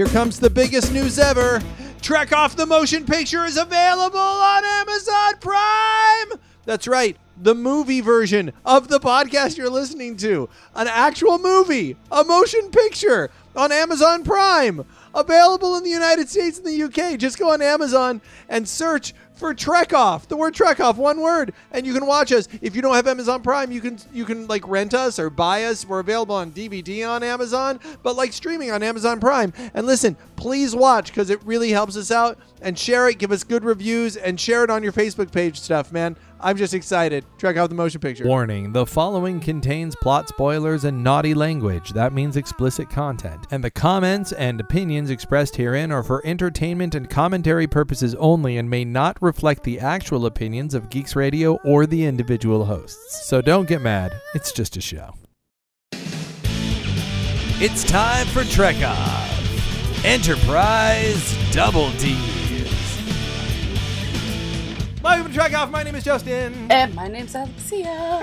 Here comes the biggest news ever. Trek Off the Motion Picture is available on Amazon Prime. That's right, the movie version of the podcast you're listening to. An actual movie, a motion picture on Amazon Prime. Available in the United States and the UK. Just go on Amazon and search for Trek Off. The word Trek Off, one word, and you can watch us. If you don't have Amazon Prime, you can you can like rent us or buy us. We're available on DVD on Amazon, but like streaming on Amazon Prime. And listen, please watch because it really helps us out. And share it, give us good reviews, and share it on your Facebook page stuff, man. I'm just excited. Trek out the motion picture. Warning the following contains plot spoilers and naughty language. That means explicit content. And the comments and opinions expressed herein are for entertainment and commentary purposes only and may not reflect the actual opinions of Geeks Radio or the individual hosts. So don't get mad, it's just a show. It's time for Trek Off Enterprise Double D's. Welcome to Trek Off. My name is Justin. And my name's Alexia.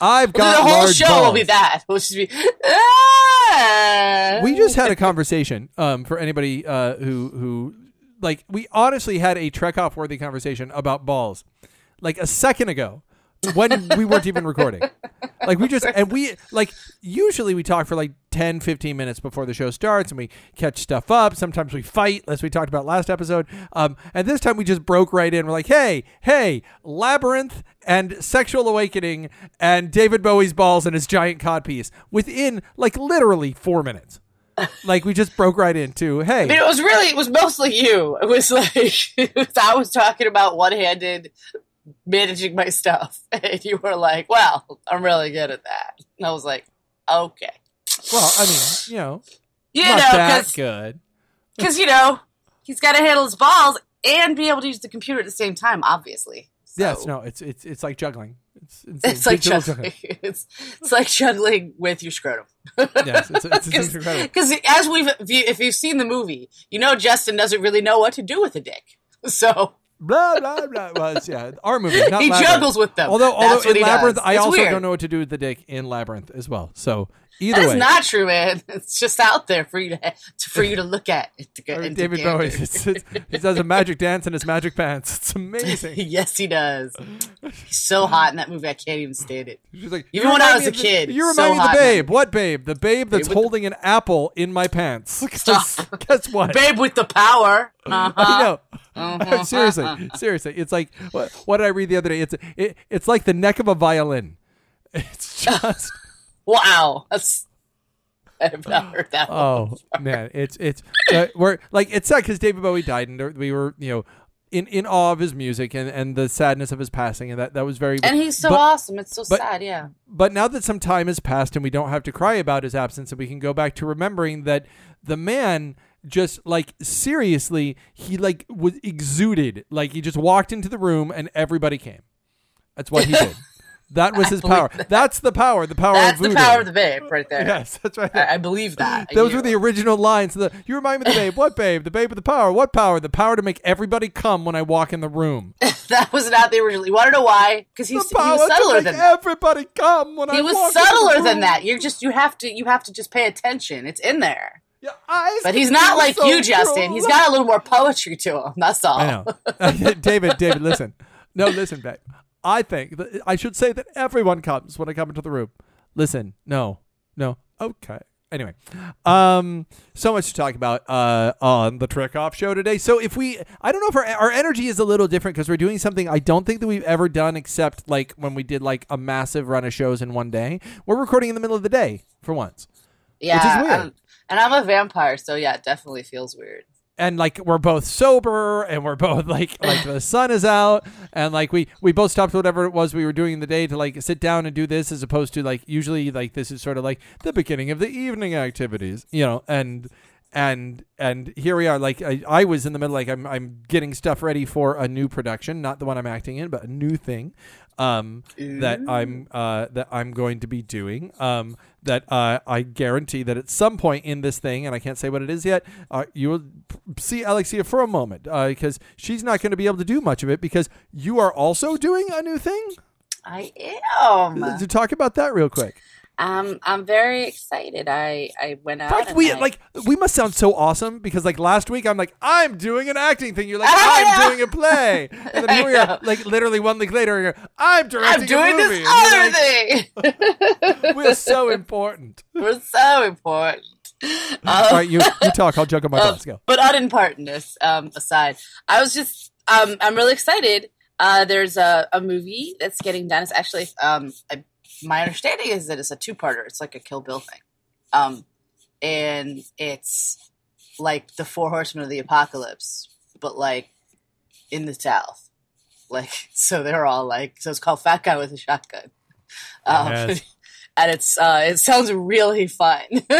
I've got the whole large show will be that. It'll just be. we just had a conversation um, for anybody uh, who who like we honestly had a trek off worthy conversation about balls like a second ago when we weren't even recording. Like we just and we like usually we talk for like 10 15 minutes before the show starts and we catch stuff up. Sometimes we fight as we talked about last episode. Um, and this time we just broke right in. We're like hey hey labyrinth and sexual awakening and david bowie's balls and his giant codpiece within like literally four minutes. Like we just broke right into hey. I mean, it was really, it was mostly you. It was like, I was talking about one handed managing my stuff. And you were like, well, I'm really good at that. And I was like, okay. well i mean you know You know, that good because, you know, he's got to handle his balls and be able to use the computer at the same time, obviously. So- yes no it's it's it's like juggling it's, insane. It's like Digital juggling. It's, it's like juggling with your scrotum. yes it's, it's, it's incredible Because as we've, if, you, if you've seen the movie, you know Justin doesn't really know what to do with a dick. So blah blah blah. Well, it's, yeah, our movie. He Labyrinth. juggles with them. Although, That's although in Labyrinth. I It's also weird. don't know what to do with the dick in Labyrinth as well. So either That's way, not true, man. It's just out there for you to for you to look at. To get or into David. Bowie, it's, it's, he does a magic dance in his magic pants. It's amazing. yes, he does. He's so hot in that movie. I can't even stand it. She's like, Even "You when I was a the- kid, you so remind me of the babe. What babe? The babe that's Babe with the- holding an apple in my pants. Stop. guess what? Babe with the power. Uh-huh. I know. Uh-huh. seriously, seriously, it's like what, what did I read the other day? It's it, it's like the neck of a violin. It's just Wow, that's I've not heard that. one. oh man, it's it's uh, we're like it's sad because David Bowie died and we were you know in in awe of his music and and the sadness of his passing and that that was very. and he's so but, awesome. It's so but- sad. Yeah. But now that some time has passed and we don't have to cry about his absence and we can go back to remembering that the man just like seriously he like was exuded like he just walked into the room and everybody came. That's what he did. That was his power. That's the power. The power That's of the power of the babe right there. Yes, that's right. I, I believe that. Those were the original lines. The, you remind me of the babe. What babe? The babe with the power. What power? The power to make everybody come when I walk in the room. that was not the original. You want to know why? Because he was subtler than that. everybody come when I He was walk in the subtler than room. that. You're just you have to you have to just pay attention. It's in there. But he's not like so you, Justin. He's got a little more poetry to him. That's all. I know. David, David, listen. No, listen, babe. I think that I should say that everyone comes when I come into the room. Listen, no, no, okay. Anyway, um, so much to talk about uh, on the Trek Off show today. So if we, I don't know if our our energy is a little different because we're doing something I don't think that we've ever done except like when we did like a massive run of shows in one day. We're recording in the middle of the day for once. yeah, Which is weird. And I'm a vampire, so yeah, it definitely feels weird. And like we're both sober and we're both like like the sun is out and like we we both stopped whatever it was we were doing in the day to like sit down and do this as opposed to like usually like this is sort of like the beginning of the evening activities you know and and and here we are like I, I was in the middle like I'm I'm getting stuff ready for a new production not the one I'm acting in but a new thing um that I'm uh that I'm going to be doing um that uh, I guarantee that at some point in this thing, and I can't say what it is yet, uh, you will see Alexia for a moment because she's not going to be able to do much of it because you are also doing a new thing. I am. To talk about that real quick. Um, I'm very excited. I I went out. Fact, we I- like we must sound so awesome because like last week I'm like I'm doing an acting thing. You're like I'm doing a play, and then here we are like literally one week later. You're, I'm directing I'm doing this other like, thing. We're so important. We're so important. All Um, right, you you talk. I'll juggle my Uh, thoughts. Go. but unimportantness um, aside, I was just um, I'm really excited. Uh, there's a, a movie that's getting done. It's actually um, I, my understanding is that it's a two parter. It's like a Kill Bill thing, um, and it's like the Four Horsemen of the Apocalypse, but like in the South. Like so, they're all like so. It's called Fat Guy with a Shotgun. Um, Yes. and it's uh, it sounds really fun.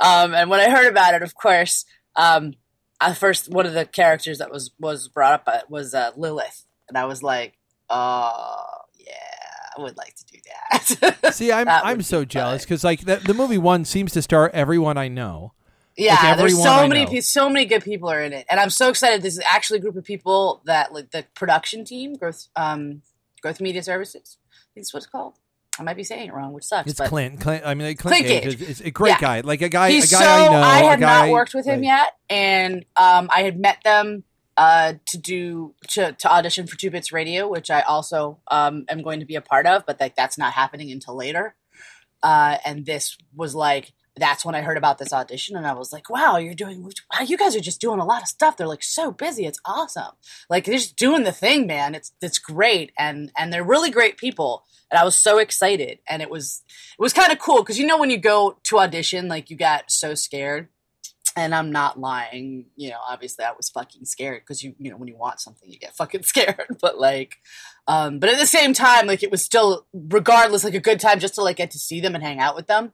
um, and when I heard about it, of course, um, at first one of the characters that was was brought up uh, was uh, Lilith, and I was like, oh yeah, I would like to do that. See, I'm That I'm so jealous because like the, the movie one seems to star everyone I know. Yeah, Like there's so I many, know. so many good people are in it, and I'm so excited. This is actually a group of people that like the production team, Growth, um, Growth Media Services. I think that's what it's called. I might be saying it wrong, which sucks. It's but Clint. Clint. I mean, like, Clint, Clint is, a great Yeah. guy. Like a guy. he's a guy so. I know. I had not worked with him right. yet, and um, I had met them uh, to do to, to audition for Two Bits Radio, which I also um, am going to be a part of, but like that's not happening until later. Uh, and this was like that's when I heard about this audition, and I was like, "Wow, you're doing! Wow, you guys are just doing a lot of stuff. They're like so busy. It's awesome. Like they're just doing the thing, man. It's it's great, and and they're really great people. And I was so excited, and it was it was kind of cool because you know when you go to audition, like you got so scared, and I'm not lying. You know, obviously I was fucking scared because you you know when you want something, you get fucking scared. But like, um, but at the same time, like it was still regardless like a good time just to like get to see them and hang out with them.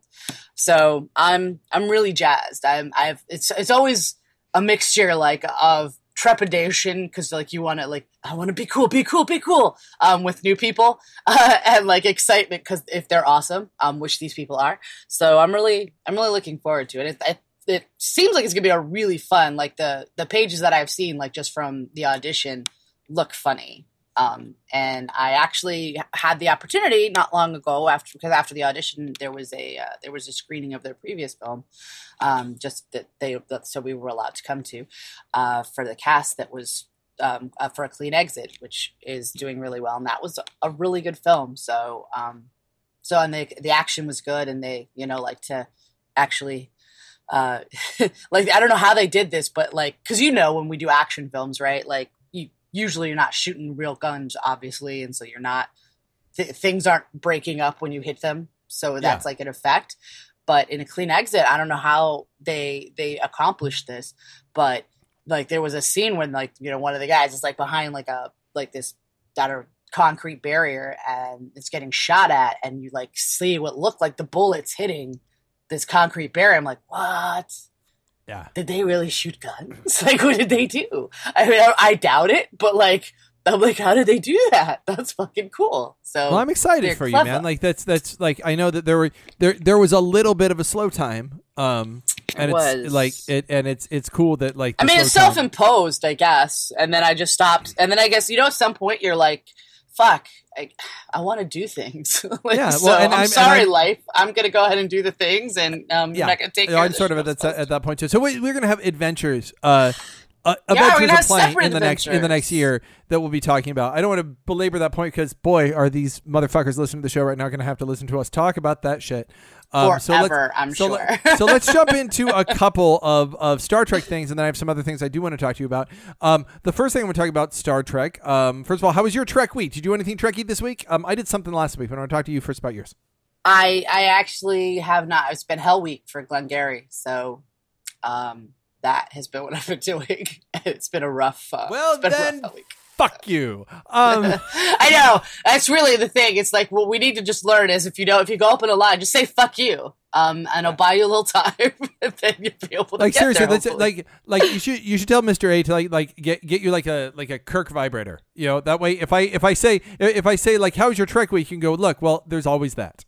So I'm I'm really jazzed. I'm I've it's it's always a mixture like of trepidation because like you want to like I want to be cool, be cool, be cool um, with new people, uh, and like excitement because if they're awesome, um, which these people are. So I'm really I'm really looking forward to it. It, it. seems like it's gonna be a really fun. Like the the pages that I've seen, like just from the audition, look funny. Um, and I actually had the opportunity not long ago after because after the audition there was a uh, there was a screening of their previous film, um, just that they that, so we were allowed to come to, uh, for the cast that was um, uh, for a clean exit, which is doing really well, and that was a, a really good film. So um, so and the the action was good, and they you know like to actually uh like I don't know how they did this, but like because you know when we do action films, right? Like you usually you're not shooting real guns, obviously, and so you're not th- things aren't breaking up when you hit them, so that's like an effect. But in a clean exit, I don't know how they they accomplished this, but like there was a scene when like you know one of the guys is like behind like a like this that are concrete barrier and it's getting shot at and you like see what looked like the bullets hitting this concrete barrier. I'm like, what? Yeah. Did they really shoot guns? like, what did they do? I mean, I, I doubt it, but like, I'm like, how did they do that? That's fucking cool. So Well, I'm excited for you, man. Like that's that's like I know that there were there there was a little bit of a slow time. Um, and It it's was. like it and it's it's cool that like I mean, it's time- self-imposed, I guess. And then I just stopped. And then I guess you know, at some point, you're like, "Fuck, I, I want to do things." like, Yeah, well, so I'm, I'm- sorry, I'm- life. I'm gonna go ahead and do the things, and um, you're not gonna take. Care I'm sort of at that at that point too. So we, we're gonna have adventures. Uh, uh, adventures gonna have playing in the next in the next year that we'll be talking about. I don't want to belabor that point because boy, are these motherfuckers listening to the show right now going to have to listen to us talk about that shit. Um, so let's- Forever, I'm so sure. let- so let's jump into a couple of, of Star Trek things, and then I have some other things I do want to talk to you about. Um, the first thing I'm going to talk about Star Trek. Um, first of all, how was your Trek week? Did you do anything Trekky this week? Um, I did something last week, but I want to talk to you first about yours. I I actually have not. It's been Hell Week for Glengarry, so um, that has been what I've been doing. it's been a rough. Uh, Well, it's been a rough then- Week. Fuck you. Um, I know that's really the thing. It's like what we need to just learn is if you know if you go up in a line, just say "fuck you," um, and I'll buy you a little time, and then you'll be able to like get seriously, there, that's like like you should you should tell Mister A to like like get get you like a like a Kirk vibrator. You know that way if I if I say if I say like how's your Trek week, you can go look. Well, there's always that.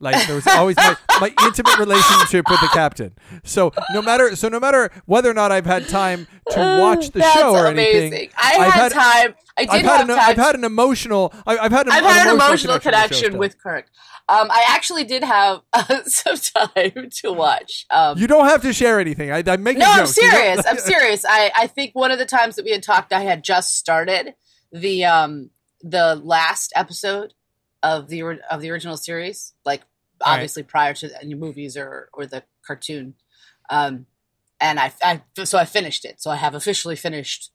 Like there was always my, my intimate relationship with the captain. So no matter so no matter whether or not I've had time to watch the That's show or amazing. anything, I I've had, time. I did I've have an, time. I've had an emotional. I, I've had an, I've had an emotional connection, with connection with Kirk. Um, I actually did have uh, some time to watch. Um, You don't have to share anything. I, I'm making no, I'm jokes. You don't- serious. I'm serious. I, I think one of the times that we had talked, I had just started the um the last episode of the of the original series, like All right. obviously prior to any movies or or the cartoon. Um, and I, I so I finished it. So I have officially finished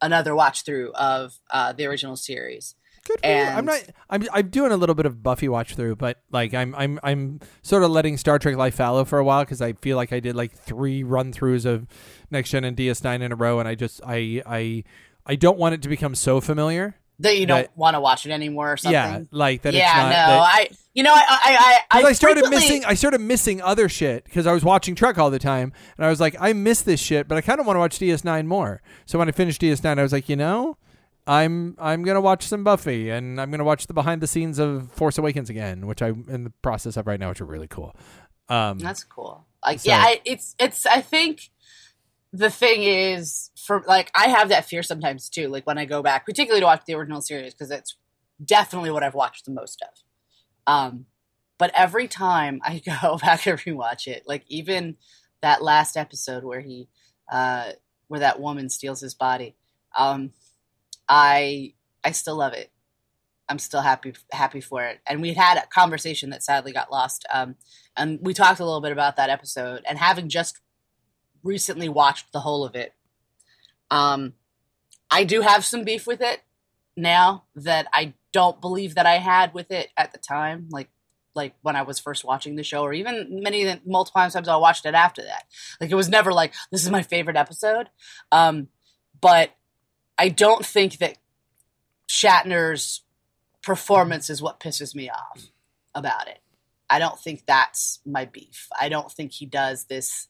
another watch through of uh, the original series. Good for you. I'm not. I'm. I'm doing a little bit of Buffy watch through, but like I'm. I'm. I'm sort of letting Star Trek lie fallow for a while because I feel like I did like three run throughs of Next Gen and DS9 in a row, and I just. I. I. I don't want it to become so familiar. That you don't That- want to watch it anymore or something. Yeah, like that. yeah, it's not, no, that- I, you know, I, I, I, I started missing. I started missing other shit because I was watching Trek all the time, and I was like, I miss this shit, but I kind of want to watch DS9 more. So when I finished DS9, I was like, you know, I'm I'm gonna watch some Buffy, and I'm gonna watch the behind the scenes of Force Awakens again, which I'm in the process of right now, which are really cool. Um, That's cool. Like, So- yeah, I, it's, it's. I think the thing is, for like, I have that fear sometimes too. Like when I go back, particularly to watch the original series, because it's definitely what I've watched the most of. Um, but every time I go back and rewatch it, like even that last episode where he, uh, where that woman steals his body, um, I, I still love it. I'm still happy happy for it. And we had a conversation that sadly got lost. Um, and we talked a little bit about that episode. And having just recently watched the whole of it, um, I do have some beef with it now that I don't believe that I had with it at the time. Like like when I was first watching the show, or even many multiple times I watched it after that. Like it was never like this is my favorite episode. Um, but I don't think that Shatner's performance is what pisses me off about it. I don't think that's my beef. I don't think he does this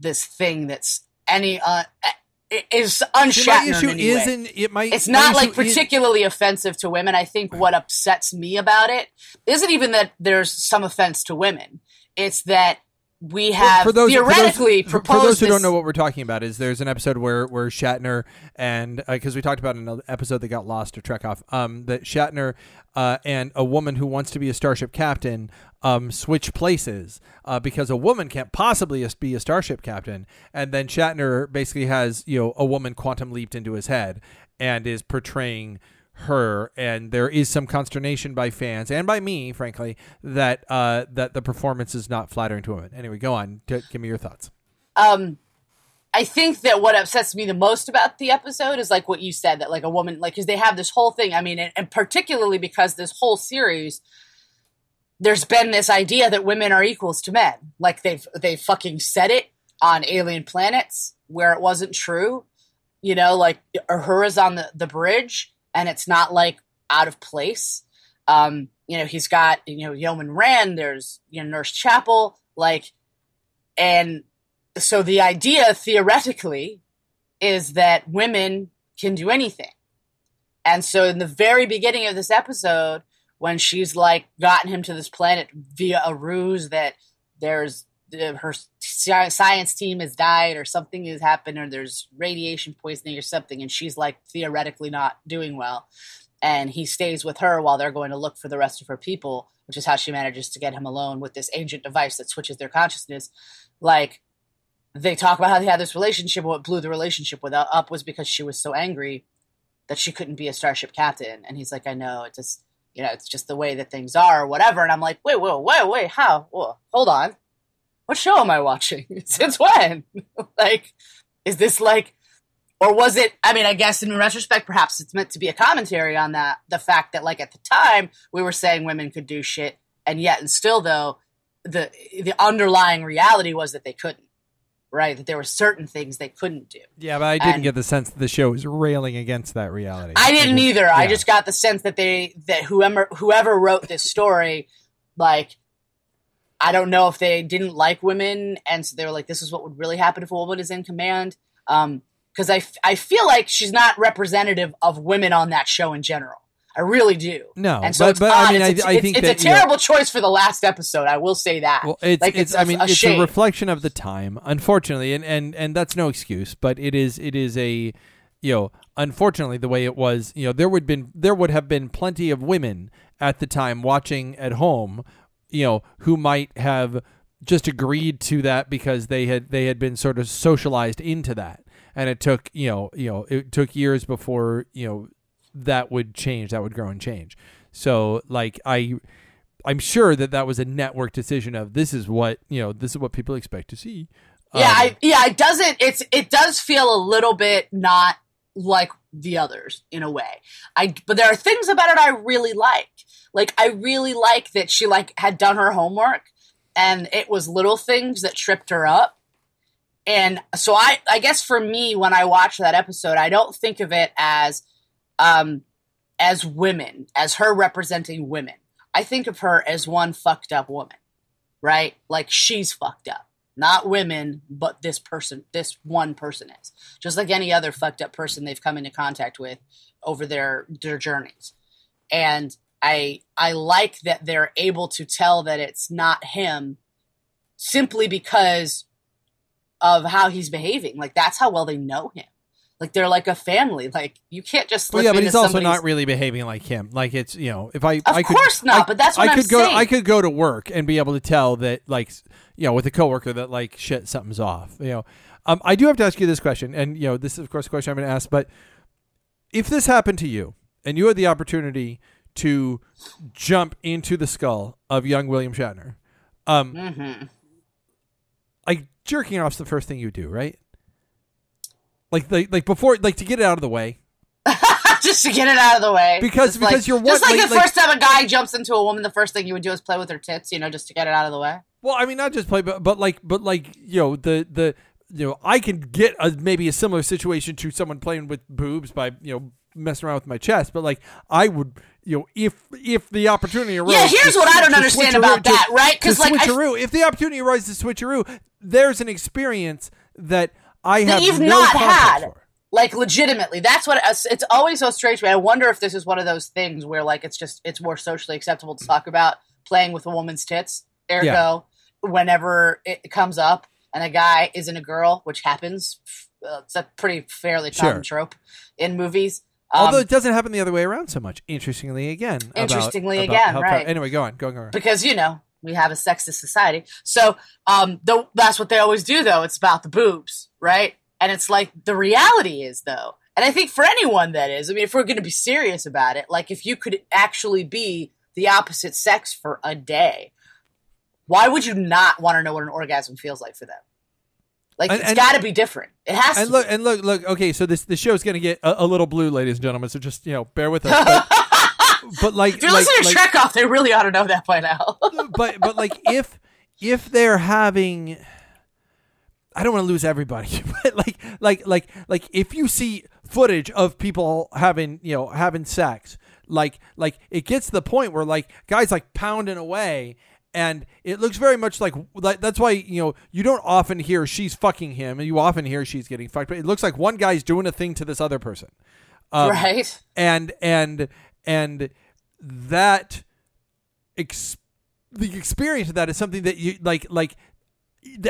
this thing that's any uh i- is see, my unshattered issue in any isn't it. My It's not like issue is- particularly offensive to women. I think what upsets me about it isn't even that there's some offense to women. It's that we have for those, theoretically for those, proposed for those who this- don't know what we're talking about is there's an episode where where Shatner and because we talked about in an episode that got lost or trek off um that Shatner uh, and a woman who wants to be a starship captain um switch places uh, because a woman can't possibly be a starship captain. And then Shatner basically has you know a woman quantum leaped into his head and is portraying her and there is some consternation by fans and by me frankly that uh that the performance is not flattering to women anyway go on T- give me your thoughts um I think that what upsets me the most about the episode is like what you said that like a woman like because they have this whole thing. I mean, and, and particularly because this whole series, there's been this idea that women are equals to men. Like they've they fucking said it on alien planets where it wasn't true. You know, like Uhura's on the the bridge and it's not like out of place. Um, you know, he's got you know Yeoman Rand. There's you know Nurse Chapel. Like, and so the idea theoretically is that women can do anything. And so in the very beginning of this episode, when she's like gotten him to this planet via a ruse that there's Uh, her science team has died or something has happened or there's radiation poisoning or something and she's like theoretically not doing well and he stays with her while they're going to look for the rest of her people which is how she manages to get him alone with this ancient device that switches their consciousness like they talk about how they had this relationship. What blew the relationship with up was because she was so angry that she couldn't be a starship captain. And he's like, I know, it just you know, it's just the way that things are, or whatever. And I'm like, wait, wait, wait, wait, how? Whoa, hold on, what show am I watching? Since when? like, is this like, or was it? I mean, I guess in retrospect, perhaps it's meant to be a commentary on that. The fact that, like, at the time, we were saying women could do shit, and yet, and still, though, the the underlying reality was that they couldn't right? That there were certain things they couldn't do. yeah but i didn't And- get the sense that the show was railing against that reality I didn't either. I just got the sense that they that whoever whoever wrote this story, like I don't know if they didn't like women, and so they were like, "This is what would really happen if a woman is in command." Um, because I, f- I feel like she's not representative of women on that show in general. I really do. No, and so but- it's but, I mean, it's, I- I it's- think it's that, a you know- terrible choice for the last episode. I will say that. Well, it's, like it's, it's, I a- mean, a it's shame. a reflection of the time, unfortunately, and, and and that's no excuse, but it is it is a, you know, unfortunately the way it was, you know, there would been there would have been plenty of women at the time watching at home, you know, who might have just agreed to that because they had they had been sort of socialized into that, and it took you know you know it took years before you know that would change, that would grow and change. So like I. I'm sure that that was a network decision of this is what you know this is what people expect to see. Yeah, Um, I, yeah, it doesn't. It's it does feel a little bit not like the others in a way. I but there are things about it I really like. Like I really like that she like had done her homework, and it was little things that tripped her up. And so I I guess for me when I watch that episode, I don't think of it as um as women, as her representing women. I think of her as one fucked up woman, right? Like she's fucked up not women, but this person, this one person is. Just like any other fucked up person they've come into contact with over their their journeys. And I I like that they're able to tell that it's not him simply because of how he's behaving. Like that's how well they know him. Like they're like a family. Like you can't just Well, yeah, but he's also somebody's- not really behaving like him. Like it's you know, if I Of I could, course not, I- but that's what I I'm could go. saying. I could go to work and be able to tell that like you know with a coworker that like shit something's off. You know, um, I do have to ask you this question, and you know this is of course a question I'm going to ask, but if this happened to you and you had the opportunity to jump into the skull of young William Shatner, um, Mhm. like jerking off's the first thing you do, right? Like, like, like before, like to get it out of the way, just to get it out of the way. Because- Just because like, you're one- just like, like- the like- first time a guy jumps into a woman, the first thing you would do is play with her tits, you know, just to get it out of the way. Well, I mean, not just play, but but like, but like, you know, the the you know, I can get a, maybe a similar situation to someone playing with boobs by you know messing around with my chest, but like, I would, you know, if if the opportunity arises. Yeah, here's what I don't understand about to- that, right? Because like, I- if the opportunity arises to switcheroo, there's an experience that I That have you've no not had. for. Like legitimately, that's what it's, it's always so strange to me. I wonder if this is one of those things where like it's just it's more socially acceptable to talk about playing with a woman's tits. Ergo, whenever it comes up and a guy isn't a girl, which happens, uh, it's a pretty fairly common Sure. trope in movies. Um, Although it doesn't happen the other way around so much. Interestingly, again. Interestingly about again, far- right. Anyway, go on, go on, go on. because you know we have a sexist society. So um, the, that's what they always do, though. It's about the boobs, right? And it's like the reality is, though, and I think for anyone that is, I mean, if we're going to be serious about it, like if you could actually be the opposite sex for a day, why would you not want to know what an orgasm feels like for them? Like And- it's got to be different. It has And to. look, be. and look, look. Okay, so this the show's gonna get a, a little blue, ladies and gentlemen. So just you know, bear with us. But, but like, if you're like, listening to like- Trek Off, they really ought to know that by now. but but like if if they're having, I don't want to lose everybody, but like like like like if you see footage of people having you know having sex, like like it gets to the point where like guys like pounding away. And it looks very much like, like that's why you know you don't often hear she's fucking him, and you often hear she's getting fucked. But it looks like one guy's doing a thing to this other person, um, right? and and and that ex- the experience of that is something that you like like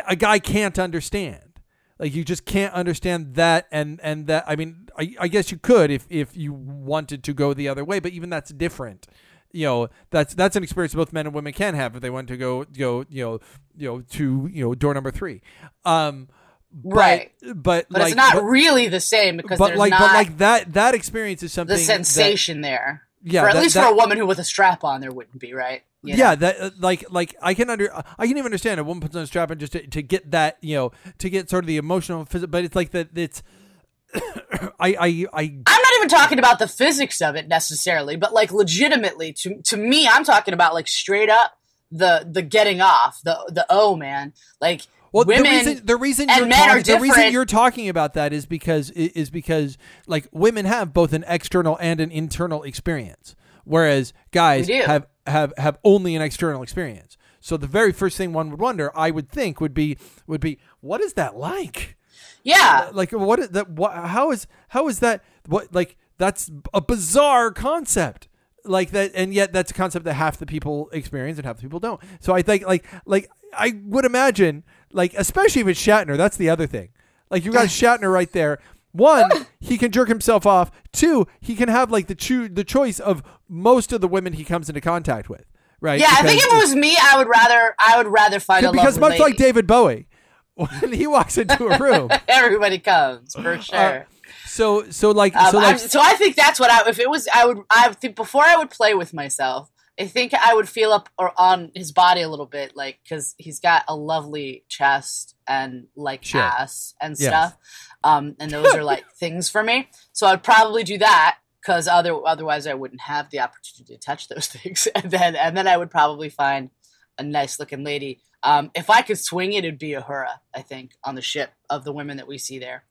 a guy can't understand like you just can't understand that and and that i mean i, I guess you could if if you wanted to go the other way but even that's different you know that's that's an experience both men and women can have if they want to go go you know you know to you know door number three um but, Right. but But like it's not but, really the same because but there's like not but like that that experience is something the that- sensation there. Yeah, for at that- least that- for a woman who with a strap on, there wouldn't be, right? You know? yeah, that uh, like like I can under I can even understand a woman puts on a strap and just to, to get that you know to get sort of the emotional physical, but it's like that it's I I I I'm not even talking about the physics of it necessarily, but like legitimately to to me, I'm talking about like straight up the the getting off the the oh man, like well women the reason the reason and you're men talking, are the reason you're talking about that is because is because like women have both an external and an internal experience, whereas guys have have have only an external experience. So the very first thing one would wonder, I would think, would be would be what is that like? yeah, like what is that what how is how is that what like that's a bizarre concept. Like that and yet that's a concept that half the people experience and half the people don't. So i think like like i would imagine like especially if it's shatner that's the other thing. Like you got shatner right there one he can jerk himself off two he can have like the cho- the choice of most of the women he comes into contact with right Yeah, I think if it was me, I would rather I would rather find a because much like david bowie when he walks into a room everybody comes for sure. so so like Um, so like so I think that's what I. If it was, I would. I think before I would play with myself, I think I would feel up or on his body a little bit, like because he's got a lovely chest and like Sure. ass and Yes. stuff. Um, and those are like things for me. So I'd probably do that because other otherwise I wouldn't have the opportunity to touch those things. And then and then I would probably find a nice looking lady. Um, if I could swing it, it'd be Uhura. I think on the ship of the women that we see there.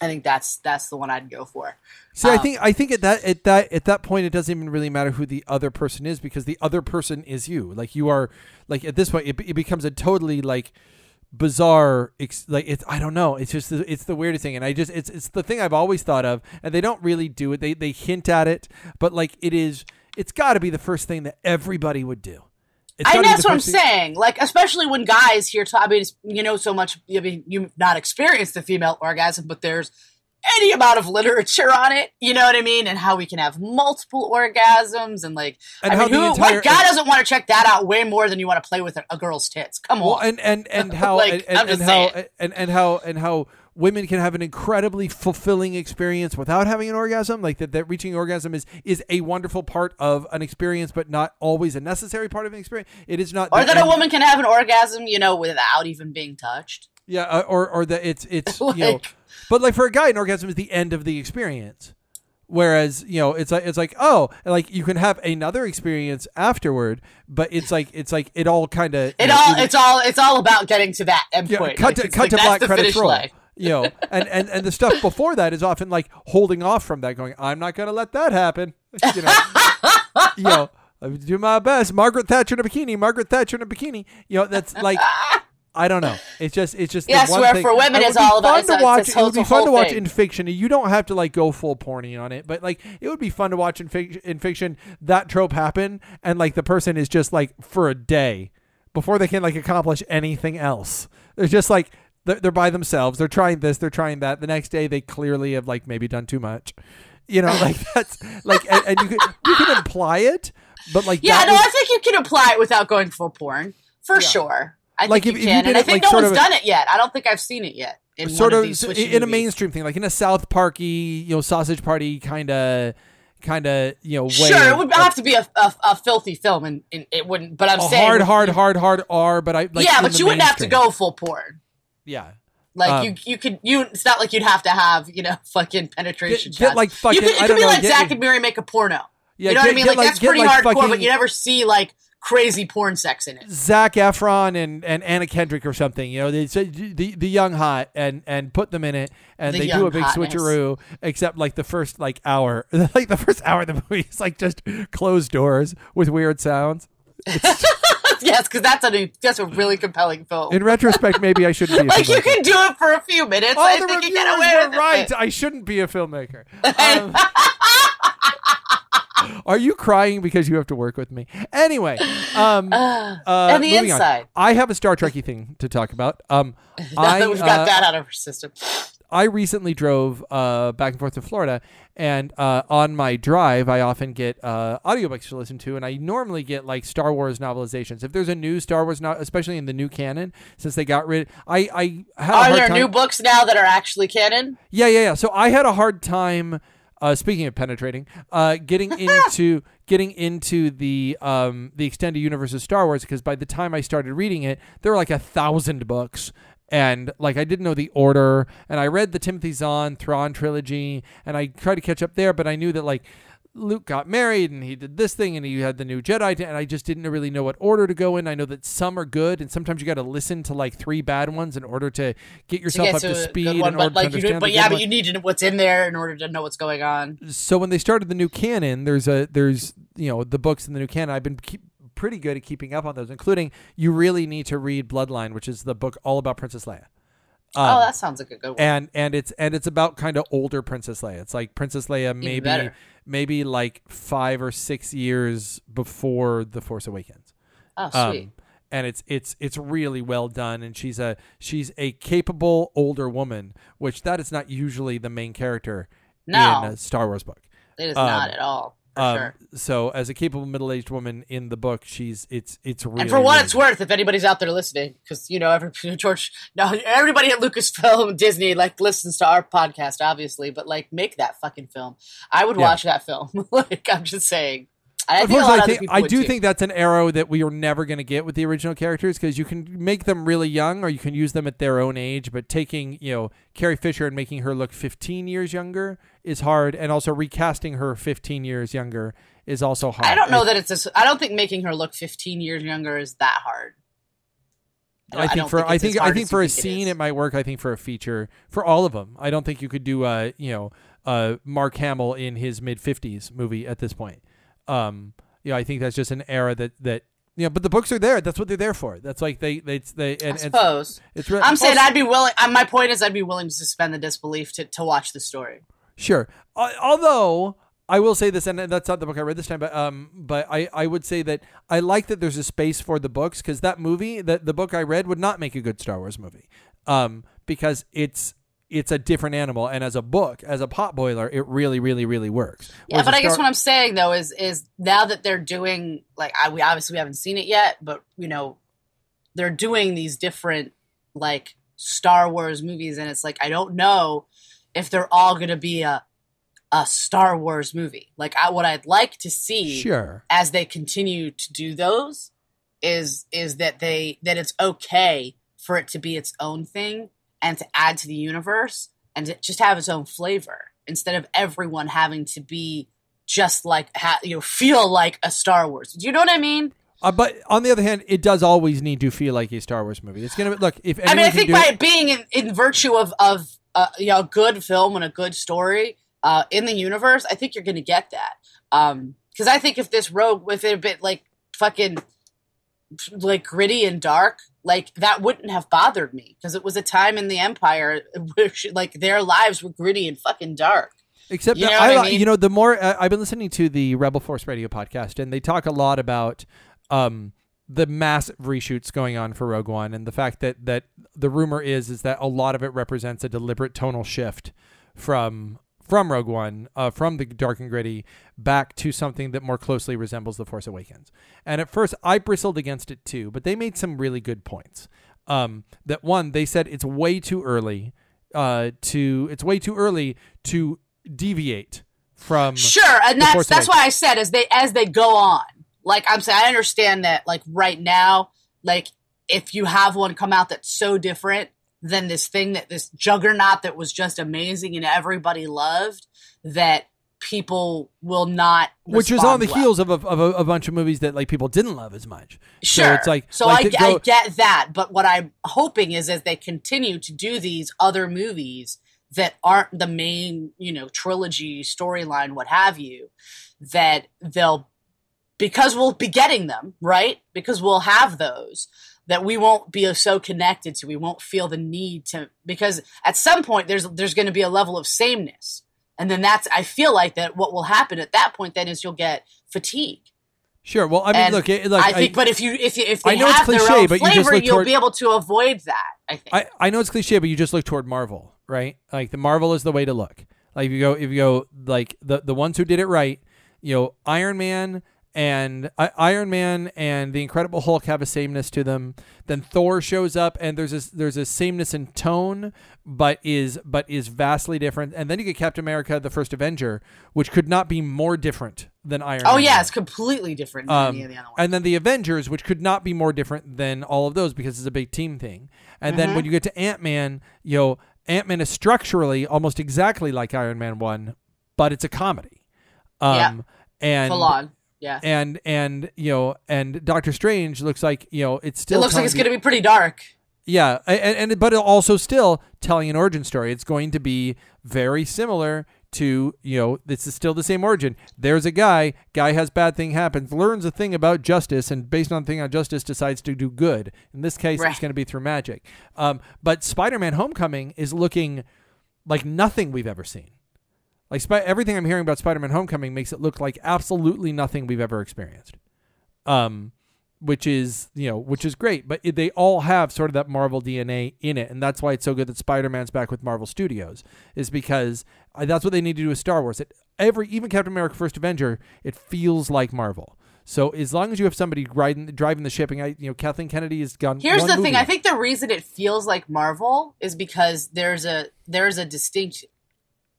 I think that's that's the one I'd go for. See, I Um, think I think at that at that at that point, it doesn't even really matter who the other person is because the other person is you. Like you are, like at this point, it, it becomes a totally like bizarre. Ex- like it's I don't know. It's just the, it's the weirdest thing, and I just it's it's the thing I've always thought of, and they don't really do it. They they hint at it, but like it is. It's got to be the first thing that everybody would do. It's I know that's what I'm thing- saying. Like, especially when guys hear, t- I mean, you know, so much. I mean, you've not experienced the female orgasm, but there's any amount of literature on it. You know what I mean? And how we can have multiple orgasms, and like, And I how mean, who, entire- what guy doesn't want to check that out way more than you want to play with a, a girl's tits? Come Well, on. and and and how Like, and, I'm and, how and, and how and how women can have an incredibly fulfilling experience without having an orgasm. Like that, that reaching orgasm is is a wonderful part of an experience, but not always a necessary part of an experience. It is not. or that a woman can have an orgasm, you know, without even being touched. Yeah, uh, or or that it's it's you know, Like- but like for a guy, an orgasm is the end of the experience. Whereas you know, it's like it's like oh, like you can have another experience afterward, but it's like it's like it all kind of It all, it's all, it's all about getting to that end Yeah, point. cut Like, to cut like, to black credits roll. line. You know, and, and and the stuff before that is often like holding off from that, going, "I'm not going to let that happen." You know, you know, I do my best. Margaret Thatcher in a bikini. Margaret Thatcher in a bikini. You know, that's like. I don't know. It's just, it's just. Yes, where thing. for women And it would be all about- fun it's to watch. It would be fun to watch thing. in fiction. You don't have to like go full porny on it, but like it would be fun to watch in, fic- in fiction that trope happen, and like the person is just like for a day before they can like accomplish anything else. They're just like they're, they're by themselves. They're trying this. They're trying that. The next day they clearly have like maybe done too much. You know, like that's like, and, and you could you can imply it, but like Yeah, no, was- I think you can apply it without going full porn for sure. I Like, think if- you if you can, did and I think like, no one's of- done it yet. I don't think I've seen it yet. In sort of of in swishy a mainstream thing, like in a South Parky, you know, sausage party kind of, kind of, you know, way. Sure, it of- would have to be a, a, a filthy film, and, and it wouldn't. But I'm saying hard, hard, hard, hard R, but I like yeah, but you wouldn't have to go full porn. Yeah, Like Um, you, you could. You. It's not like you'd have to have you know fucking penetration Get- get, like, fucking- You could, it I could don't be know, like get- Zack and Miri make a porno. yeah. you know what I mean? get Like, that's pretty like hardcore, fucking but you never see like crazy porn sex in it. Zac Efron and, and Anna Kendrick or something. You know, they say the the young hot and and put them in it, and The they do a big hotness. switcheroo. Except like the first like hour, like the first hour of the movie is like just closed doors with weird sounds. yes, because that's a that's a really compelling film. In retrospect, maybe I shouldn't be. A like you filmmaker. can do it for a few minutes. All I the think you get away were right. it. I shouldn't be a filmmaker. Um, are you crying because you have to work with me? Anyway, um, uh, and the moving on. inside. I have a Star Trekky thing to talk about. Um, I that we've got uh, that out of our system. I recently drove uh, back and forth to Florida, and uh, on my drive, I often get uh, audiobooks to listen to, and I normally get like Star Wars novelizations. If there's a new Star Wars, no- especially in the new canon, since they got rid, I I had a Are there time. new books now that are actually canon? Yeah, yeah, yeah. So I had a hard time. Uh, speaking of penetrating, uh, getting into getting into the um, the extended universe of Star Wars because by the time I started reading it, there were like a thousand books, and like I didn't know the order, and I read the Timothy Zahn Thrawn trilogy, and I tried to catch up there, but I knew that like Luke got married and he did this thing and he had the new Jedi and I just didn't really know what order to go in. I know that some are good and sometimes you got to listen to like three bad ones in order to get yourself get up to to speed one, in order but like to understand. but yeah, but you need to know what's in there in order to know what's going on. so when they started the new canon, there's a there's you know the books in the new canon. I've been keep, pretty good at keeping up on those, including you really need to read Bloodline, which is the book all about Princess Leia. oh, Um, that sounds like a good one. and and it's and it's about kind of older Princess Leia. It's like Princess Leia maybe. Maybe like five or six years before the Force Awakens. oh, Um, and it's it's it's really well done and she's a she's a capable older woman which that is not usually the main character no, in a Star Wars book. it is um, not at all. Um, sure. so as a capable middle-aged woman in the book, she's it's it's really And for what really it's worth, if anybody's out there listening, because you know every George, no, everybody at Lucasfilm, Disney, like listens to our podcast, obviously, but like make that fucking film. I would Yeah. watch that film. like I'm just saying. I think a I, think, I do too. think that's an arrow that we are never going to get with the original characters because you can make them really young or you can use them at their own age. But taking, you know, Carrie Fisher and making her look 15 years younger is hard. And also recasting her 15 years younger is also hard. I don't know It- that it's. A, I don't think making her look 15 years younger is that hard. I don't- think for I it's as think I think for a think scene is. it might work. I think for a feature for all of them, I don't think you could do uh you know uh Mark Hamill in his mid fifties movie at this point. Um, yeah, I think that's just an era that that you know. But the books are there. That's what they're there for. That's like they they they and I suppose. it's re- I'm saying also- I'd be willing. Uh, my point is, I'd be willing to suspend the disbelief to, to watch the story. Sure. Uh, although I will say this, and that's not the book I read this time, but um, but I, I would say that I like that there's a space for the books because that movie, that the book I read, would not make a good Star Wars movie, um, because it's it's a different animal, and as a book, as a pot boiler, it really, really, really works. Yeah, Whereas but I guess what I'm saying though is is now that they're doing like I we obviously we haven't seen it yet, but you know they're doing these different like Star Wars movies, and it's like I don't know if they're all to be a a Star Wars movie. Like I, what I'd like to see sure, as they continue to do those is is that they that it's okay for it to be its own thing and to add to the universe and to just have its own flavor instead of everyone having to be just like ha- you know feel like a Star Wars. Do you know what I mean? uh, but on the other hand, it does always need to feel like a Star Wars movie. It's gonna look if I mean, I think by it- being in, in virtue of of uh, you know a good film and a good story uh, in the universe, I think you're going to get that. Because I think if this rogue with it a bit like fucking like gritty and dark, like that wouldn't have bothered me because it was a time in the Empire which like their lives were gritty and fucking dark. Except You know I, I mean? you know, the more uh, I've been listening to the Rebel Force Radio podcast, and they talk a lot about um, the massive reshoots going on for Rogue One, and the fact that that the rumor is is that a lot of it represents a deliberate tonal shift from from Rogue One, uh, from the dark and gritty, back to something that more closely resembles The Force Awakens. And at first, I bristled against it too, but they made some really good points. Um, that one, they said it's way too early uh, to it's way too early to deviate from Sure, and that's Force that's why I said as they as they go on. Like I'm saying, I understand that. Like right now, like if you have one come out that's so different than this thing that this juggernaut that was just amazing and everybody loved, that people will not. which was on the well. heels of a, of a, a bunch of movies that like people didn't love as much. Sure. So it's like so like I, to I get that, but what I'm hoping is as they continue to do these other movies that aren't the main, you know, trilogy storyline, what have you, that they'll because we'll be getting them right because we'll have those that we won't be so connected to we won't feel the need to because at some point there's there's going to be a level of sameness and then that's i feel like that what will happen at that point then is you'll get fatigue sure. Well, I mean, and look, it, look, I think, but if you if you, if I know it's have their cliche, but you just flavor, look you'll toward- be able to avoid that. I think. I, I know it's cliche, but you just look toward Marvel, right? Like the Marvel is the way to look. Like if you go if you go like the the ones who did it right, you know, Iron Man and I Iron Man and the Incredible Hulk have a sameness to them. Then Thor shows up and there's a there's a sameness in tone, but is but is vastly different. And then you get Captain America, the first Avenger, which could not be more different than Iron oh Man. yeah, it's completely different than Um, any of the other ones. and then the Avengers, which could not be more different than all of those because it's a big team thing. And then Mm-hmm. when you get to Ant Man, you know, Ant Man is structurally almost exactly like Iron Man one, but it's a comedy. Um, Yeah. and Full on. Yeah. and and you know, and Doctor Strange looks like you know it's still. It looks like it's going to be pretty dark. yeah, and, and but also still telling an origin story. It's going to be very similar to you know this is still the same origin there's a guy guy has bad thing happens learns a thing about justice and based on the thing on justice decides to do good in this case Right. it's going to be through magic um, but spider-man homecoming is looking like nothing we've ever seen like Spi- everything i'm hearing about spider-man homecoming makes it look like absolutely nothing we've ever experienced. Um, which is you know which is great but it, they all have sort of that marvel dna in it and that's why it's so good that spider-man's back with marvel studios is because uh, that's what they need to do with star wars. It, every even captain america first avenger it feels like marvel. So as long as you have somebody riding driving the shipping i you know kathleen kennedy has gone Here's the thing. I think the reason it feels like Marvel is because there's a there's a distinct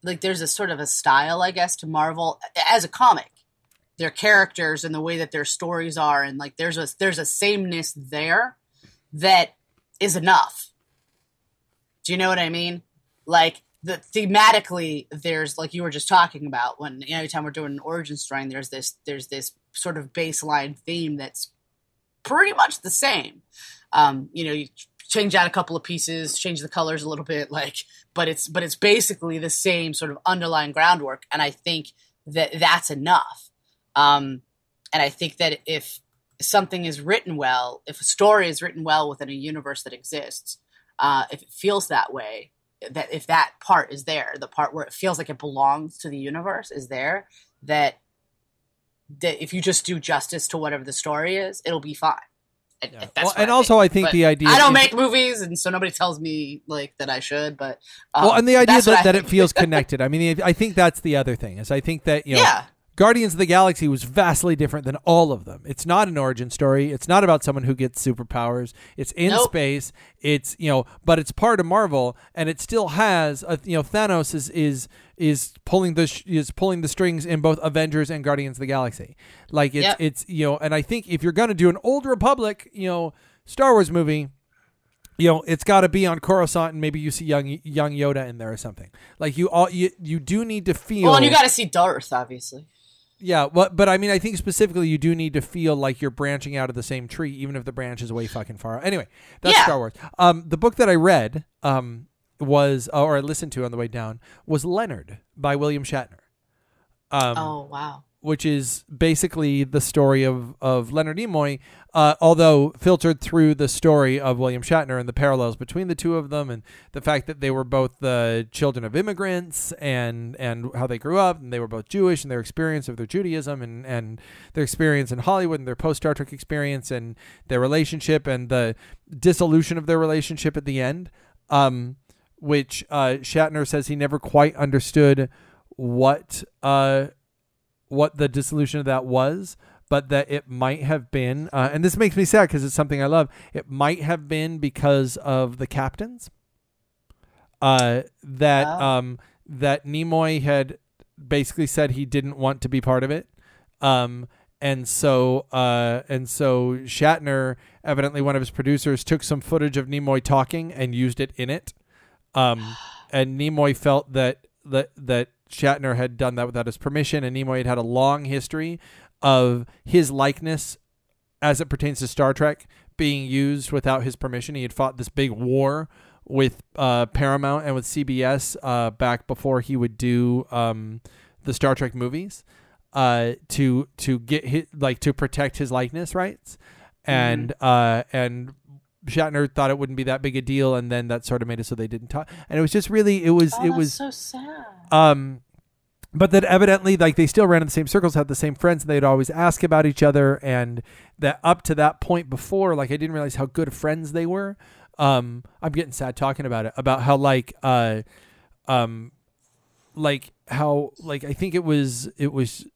like there's a sort of a style, I guess, to Marvel as a comic. Their characters and the way that their stories are, and like there's a there's a sameness there that is enough. Do you know what I mean? Like the thematically, there's like you were just talking about when you know, anytime we're doing an origin story, there's this there's this sort of baseline theme that's pretty much the same. Um, you know, you change out a couple of pieces, change the colors a little bit, like, but it's but it's basically the same sort of underlying groundwork, and I think that that's enough. Um, and I think that if something is written well, if a story is written well within a universe that exists, uh, if it feels that way, that if that part is there, the part where it feels like it belongs to the universe is there, that that if you just do justice to whatever the story is, it'll be fine. And, Yeah. Well, and I also I think But the idea I don't is- make movies, and so nobody tells me like that I should. But um, well and the idea that, that it feels connected i mean i think that's the other thing is i think that you know yeah, Guardians of the Galaxy was vastly different than all of them. It's not an origin story. It's not about someone who gets superpowers. It's in Nope. space. It's you know, but it's part of Marvel, and it still has a, you know Thanos is is is pulling the sh- is pulling the strings in both Avengers and Guardians of the Galaxy. Like it's Yep. it's you know, and I think if you're gonna do an old Republic you know Star Wars movie, you know, it's got to be on Coruscant, and maybe you see young young Yoda in there or something. Like you all you you do need to feel. well, and you got to see Darth, obviously. Yeah, but but I mean, I think specifically you do need to feel like you're branching out of the same tree, even if the branch is way fucking far. Anyway, that's Yeah. Star Wars. Um, the book that I read, um, was or I listened to on the way down was Leonard by William Shatner. Um, oh wow, which is basically the story of, of Leonard Nimoy, uh, although filtered through the story of William Shatner and the parallels between the two of them, and the fact that they were both the children of immigrants and and how they grew up, and they were both Jewish, and their experience of their Judaism, and and their experience in Hollywood, and their post Star Trek experience, and their relationship, and the dissolution of their relationship at the end, um, which uh, Shatner says he never quite understood what uh what the dissolution of that was, but that it might have been, uh, and this makes me sad because it's something I love. It might have been because of the captains. Uh, that Oh. um, that Nimoy had basically said he didn't want to be part of it, um, and so uh, and so Shatner, evidently one of his producers, took some footage of Nimoy talking and used it in it. Um, and Nimoy felt that that that Shatner had done that without his permission, and Nimoy had had a long history of his likeness as it pertains to Star Trek being used without his permission. He had fought this big war with uh, Paramount and with CBS uh, back before he would do um, the Star Trek movies uh, to to get his, like to protect his likeness rights, and uh, and Shatner thought it wouldn't be that big a deal, and then that sort of made it so they didn't talk. And it was just really, it was, oh, it was, so sad. um, but that evidently, like they still ran in the same circles, had the same friends, and they'd always ask about each other. And that up to that point before, like I didn't realize how good friends they were. Um, I'm getting sad talking about it, about how like, uh, um, like how like I think it was it was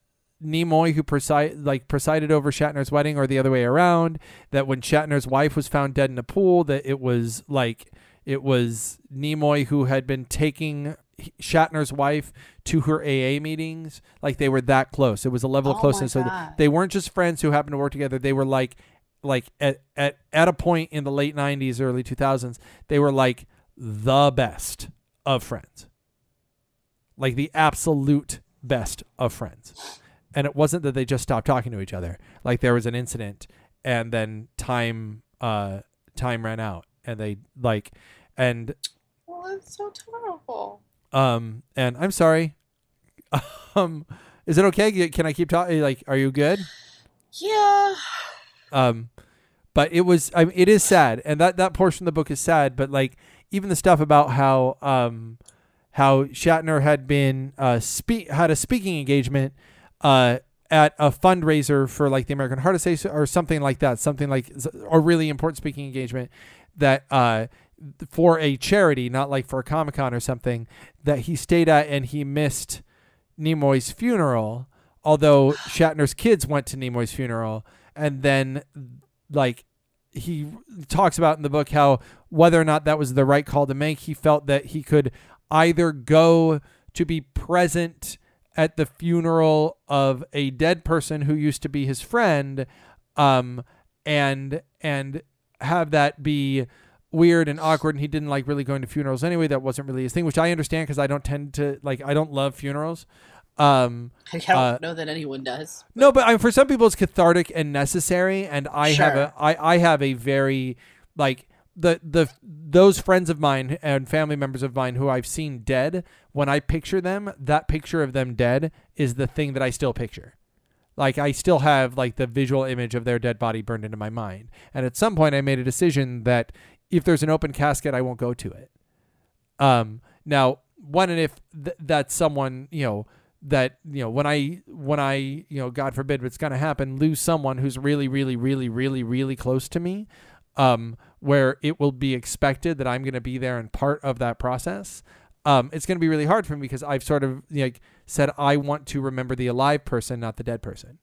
Nimoy who preside like presided over Shatner's wedding, or the other way around. That when Shatner's wife was found dead in a pool, that it was like it was Nimoy who had been taking Shatner's wife to her AA meetings. Like they were that close. It was a level of Oh my closeness. So they weren't just friends who happened to work together. They were like like at at at a point in the late '90s, early 2000s, they were like the best of friends like the absolute best of friends. And it wasn't that they just stopped talking to each other. Like there was an incident and then time uh time ran out and they like and Well, that's so terrible. um and I'm sorry um, is it okay? Can I keep talking? Like, are you good? Yeah. Um, but it was. I mean, it is sad, and that that portion of the book is sad. But like, even the stuff about how um, how Shatner had been uh speak had a speaking engagement uh at a fundraiser for like the American Heart Association or something like that, something like a really important speaking engagement that uh for a charity, not like for a Comic Con or something, that he stayed at and he missed Nimoy's funeral. Although Shatner's kids went to Nimoy's funeral, and then like he talks about in the book how whether or not that was the right call to make, he felt that he could either go to be present at the funeral of a dead person who used to be his friend, um, and and have that be weird and awkward and he didn't like really going to funerals anyway that wasn't really his thing which i understand because i don't tend to like i don't love funerals um I don't Uh, know that anyone does. no but I, for some people it's cathartic and necessary and i have Sure. a I, I have a very like the the those friends of mine and family members of mine who i've seen dead when i picture them that picture of them dead is the thing that i still picture like I still have like the visual image of their dead body burned into my mind. And at some point I made a decision that if there's an open casket I won't go to it. Um now when and if th- that's someone, you know, that you know when I when I, you know, god forbid what's going to happen, lose someone who's really really really really really close to me, um where it will be expected that I'm going to be there and part of that process. Um, it's going to be really hard for me because I've sort of like said I want to remember the alive person, not the dead person.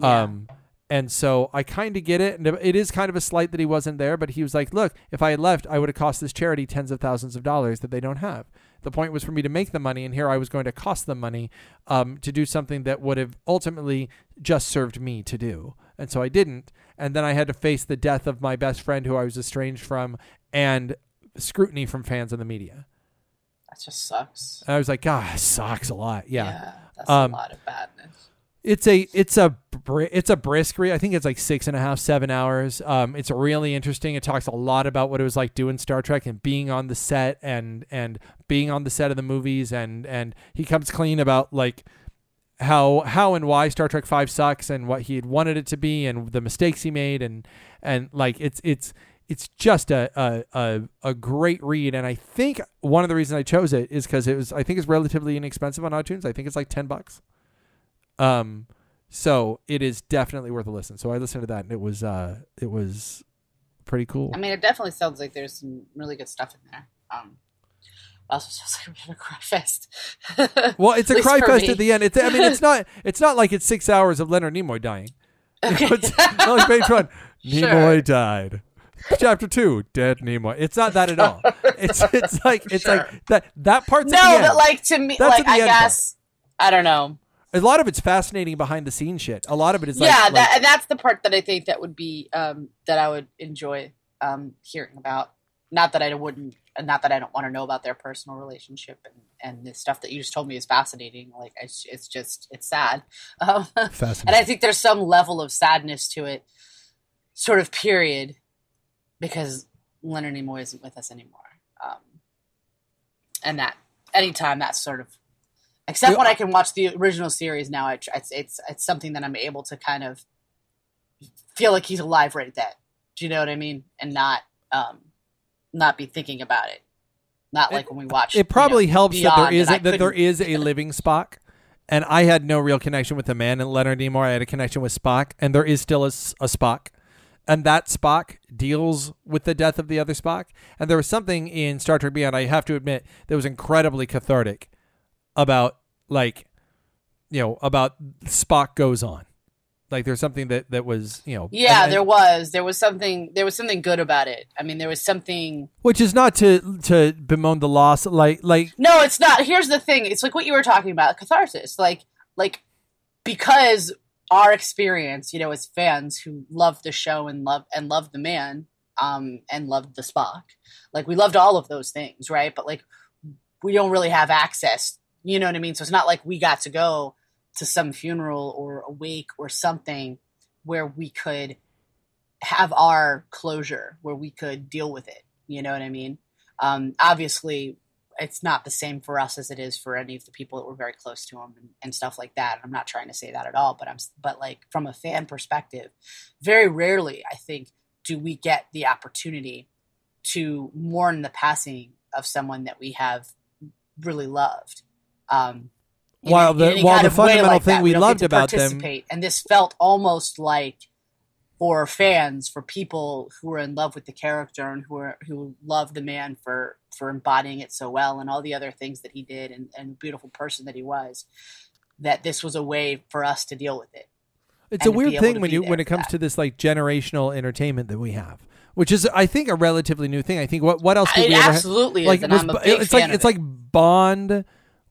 Yeah. Um, and so I kind of get it, and it is kind of a slight that he wasn't there. But he was like, "Look, if I had left, I would have cost this charity tens of thousands of dollars that they don't have. The point was for me to make the money, and here I was going to cost them money um, to do something that would have ultimately just served me to do. And so I didn't. And then I had to face the death of my best friend, who I was estranged from, and scrutiny from fans and the media. That just sucks. And I was like, God, it sucks a lot. Yeah. that's Um, a lot of badness. It's a it's a it's a brisk read. I think it's like six and a half seven hours. Um, it's really interesting. It talks a lot about what it was like doing Star Trek and being on the set and and being on the set of the movies and and he comes clean about like how how and why Star Trek Five sucks and what he had wanted it to be and the mistakes he made and and like it's it's it's just a a, a, a great read and I think one of the reasons I chose it is because it was I think it's relatively inexpensive on iTunes. I think it's like ten bucks. Um, so it is definitely worth a listen. So I listened to that and it was uh it was pretty cool. I mean, it definitely sounds like there's some really good stuff in there. Um, also sounds like a bit of a cry fest. Well, it's a cry fest me. at the end. It's I mean it's not it's not like it's six hours of Leonard Nimoy dying. Okay. it's not like page one. Sure. Nimoy died. Chapter two, dead Nimoy. It's not that at all. It's it's like it's Sure. like that that part's at the no, but like to me, That's like I end part. guess I don't know. a lot of it's fascinating behind the scenes shit. A lot of it is like, yeah, like- that, and that's the part that I think that would be um, that I would enjoy um, hearing about. Not that I wouldn't, not that I don't want to know about their personal relationship and and the stuff that you just told me is fascinating. Like it's, it's just it's sad, um, and. I think there's some level of sadness to it, sort of period, because Leonard Nimoy isn't with us anymore, um, and that anytime that's sort of except when I can watch the original series now, I, it's it's it's something that I'm able to kind of feel like he's alive right then. Do you know what I mean? And not um not be thinking about it. Not like when we watch. it It probably you know, helps that there is Beyond is and I a, that there a living Spock, and I had no real connection with the man and Leonard Nimoy. I had a connection with Spock, and there is still a Spock, and that Spock deals with the death of the other Spock. And there was something in Star Trek Beyond, I have to admit, that was incredibly cathartic about like, you know, about Spock goes on. Like there's something that that was you know Yeah, and- there was there was something there was something good about it. I mean, there was something. which is not to to bemoan the loss like like No, it's not. Here's the thing. It's like what you were talking about, catharsis. Like like because our experience, you know, as fans who loved the show and love and loved the man, um, and loved the Spock. Like we loved all of those things, right? But like we don't really have access. You know what I mean? So it's not like we got to go to some funeral or a wake or something where we could have our closure, where we could deal with it. You know what I mean? Um, obviously, it's not the same for us as it is for any of the people that were very close to him and, and stuff like that. I'm not trying to say that at all, but I'm but like from a fan perspective, very rarely I think do we get the opportunity to mourn the passing of someone that we have really loved. Um, While in the- while the fundamental like thing that. we don't loved about them- and this felt almost like for fans, for people who were in love with the character and who were who loved the man for for embodying it so well and all the other things that he did and, and beautiful person that he was, that this was a way for us to deal with it. It's a weird thing when you when it comes that. to this like generational entertainment that we have, which is I think a relatively new thing. I think what what else did It we ever ha- absolutely like was I'm a big it's like it's like Bond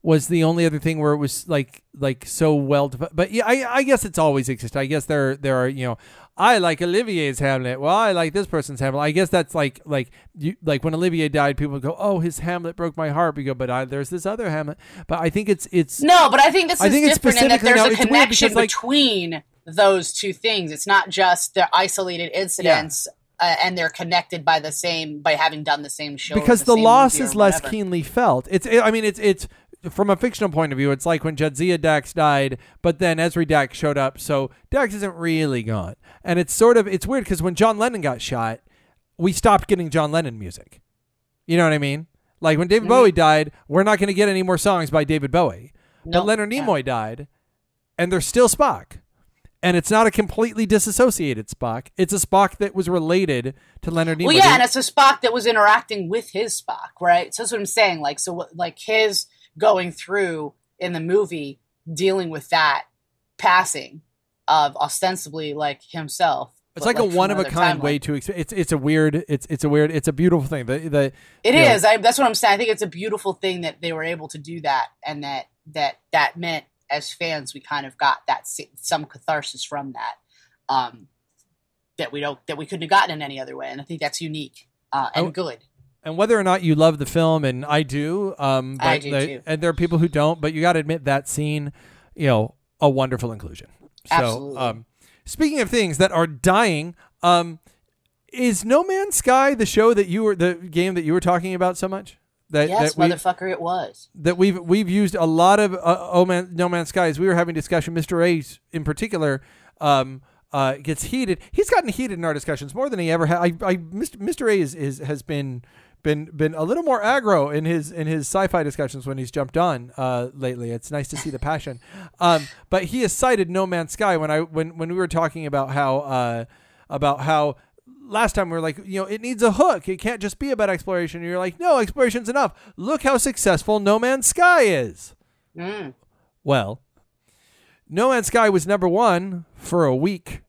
was the only other thing where it was like like so well defi- but yeah I, I guess it's always existed. I guess there there are you know I like Olivier's Hamlet. Well, I like this person's Hamlet. I guess that's like like you like when Olivier died, people go, "Oh, his Hamlet broke my heart." We go, "But I, there's this other Hamlet." But I think it's it's No, but I think this I is think different in that there's no, a connection because, like- between those two things. It's not just the isolated incidents, uh, and they're connected by the same by having done the same show. because the, same loss is less keenly felt. It's I mean it's it's from a fictional point of view, it's like when Jadzia Dax died, but then Ezri Dax showed up, so Dax isn't really gone. And it's sort of it's weird because when John Lennon got shot, we stopped getting John Lennon music. You know what I mean? Like when David Mhm. Bowie died, we're not going to get any more songs by David Bowie. No, but Leonard. Nimoy died, and there's still Spock. And it's not a completely disassociated Spock. It's a Spock that was related to Leonard Nimoy. Well, yeah, and it's a Spock that was interacting with his Spock, right? So that's what I'm saying. Like, so what- like his going through in the movie, dealing with that passing of ostensibly like himself. It's but, like, a one of a kind timeline. way to exp- it's it's a weird it's it's a weird it's a beautiful thing. that the It is. I, that's what I'm saying. I think it's a beautiful thing that they were able to do that, and that that that meant as fans we kind of got that some catharsis from that, um, that we don't that we couldn't have gotten in any other way, and I think that's unique uh, and good. And whether or not you love the film and I do um but I do too. and there are people who don't, but you got to admit that scene, you know, a wonderful inclusion. So Absolutely. um speaking of things that are dying, um is No Man's Sky the show that you were the game that you were talking about so much? That Yes, that motherfucker, it was. that we've we've used a lot of uh, oh man no man's skies we were having discussion mr ace in particular um uh gets heated he's gotten heated in our discussions more than he ever had i i mr, mr a is, is has been been been a little more aggro in his in his sci-fi discussions when he's jumped on uh lately it's nice to see the passion um but he has cited no man's sky when i when when we were talking about how uh about how last time we were like, you know, it needs a hook. It can't just be about exploration. And you're like, no, exploration's enough. Look how successful No Man's Sky is. Mm. Well, No Man's Sky was number one for a week,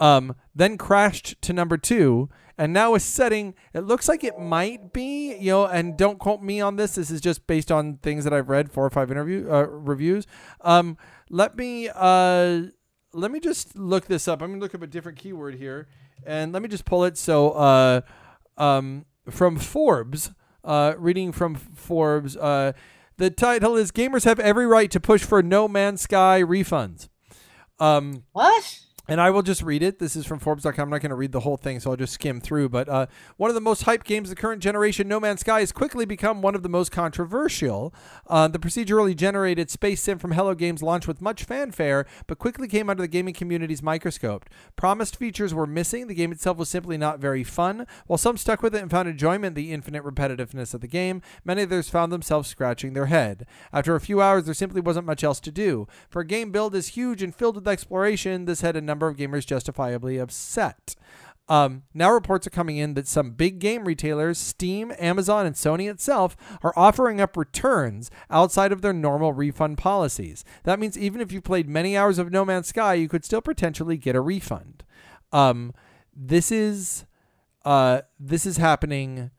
um, then crashed to number two, and now is setting. It looks like it might be, you know, and don't quote me on this. This is just based on things that I've read, four or five interview uh, reviews. Um, let me uh, let me just look this up. I'm gonna look up a different keyword here, and let me just pull it. So, uh, um, from Forbes, uh, reading from Forbes, uh, the title is "Gamers Have Every Right to Push for No Man's Sky Refunds." Um, What? And I will just read it. This is from Forbes.com. I'm not going to read the whole thing, so I'll just skim through. But uh, one of the most hyped games of the current generation, No Man's Sky, has quickly become one of the most controversial. Uh, the procedurally generated space sim from Hello Games launched with much fanfare, but quickly came under the gaming community's microscope. Promised features were missing. The game itself was simply not very fun. While some stuck with it and found enjoyment in the infinite repetitiveness of the game, many others found themselves scratching their head. After a few hours, there simply wasn't much else to do. For a game build as huge and filled with exploration, this had a number of gamers justifiably upset. Um, now reports are coming in that some big game retailers, Steam, Amazon, and Sony itself, are offering up returns outside of their normal refund policies. That means even if you played many hours of No Man's Sky, you could still potentially get a refund. Um, this is uh, this is happening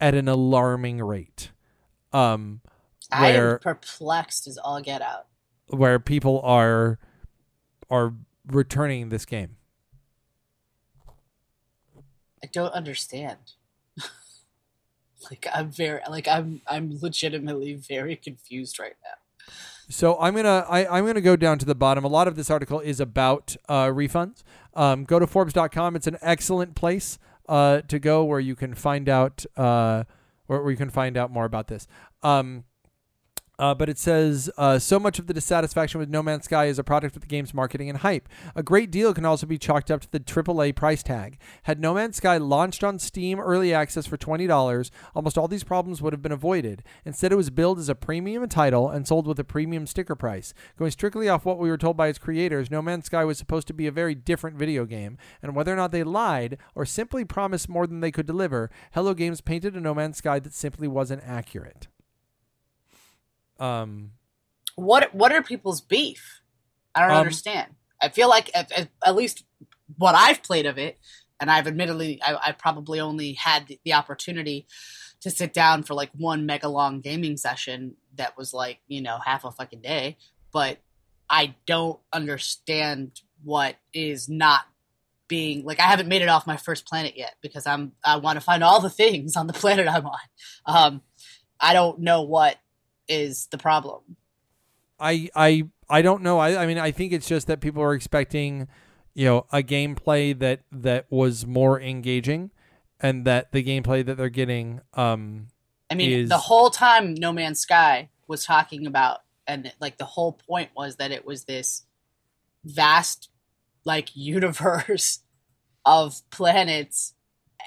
at an alarming rate. Um, I where am perplexed as all get out. where people are are returning this game. I don't understand. like I'm very like I'm I'm legitimately very confused right now. So I'm gonna I, I'm gonna go down to the bottom. A lot of this article is about uh, refunds. Um, go to Forbes.com. It's an excellent place uh, to go where you can find out uh, where, where you can find out more about this. Um, uh, but it says uh, so much of the dissatisfaction with No Man's Sky is a product of the game's marketing and hype. A great deal can also be chalked up to the AAA price tag. Had No Man's Sky launched on Steam Early Access for $20, almost all these problems would have been avoided. Instead, it was billed as a premium title and sold with a premium sticker price. Going strictly off what we were told by its creators, No Man's Sky was supposed to be a very different video game, and whether or not they lied or simply promised more than they could deliver, Hello Games painted a No Man's Sky that simply wasn't accurate. Um, what what are people's beef? I don't Um, understand. I feel like at, at, at least what I've played of it, and I've admittedly I, I probably only had the, the opportunity to sit down for like one mega long gaming session that was like you know half a fucking day, but I don't understand what is not being like I haven't made it off my first planet yet because I'm I want to find all the things on the planet I'm on. Um, I don't know what is the problem. I I I don't know. I I mean I think it's just that people are expecting, you know, a gameplay that that was more engaging, and that the gameplay that they're getting, um, I mean, is- the whole time No Man's Sky was talking about, and like the whole point was that it was this vast, like, universe of planets,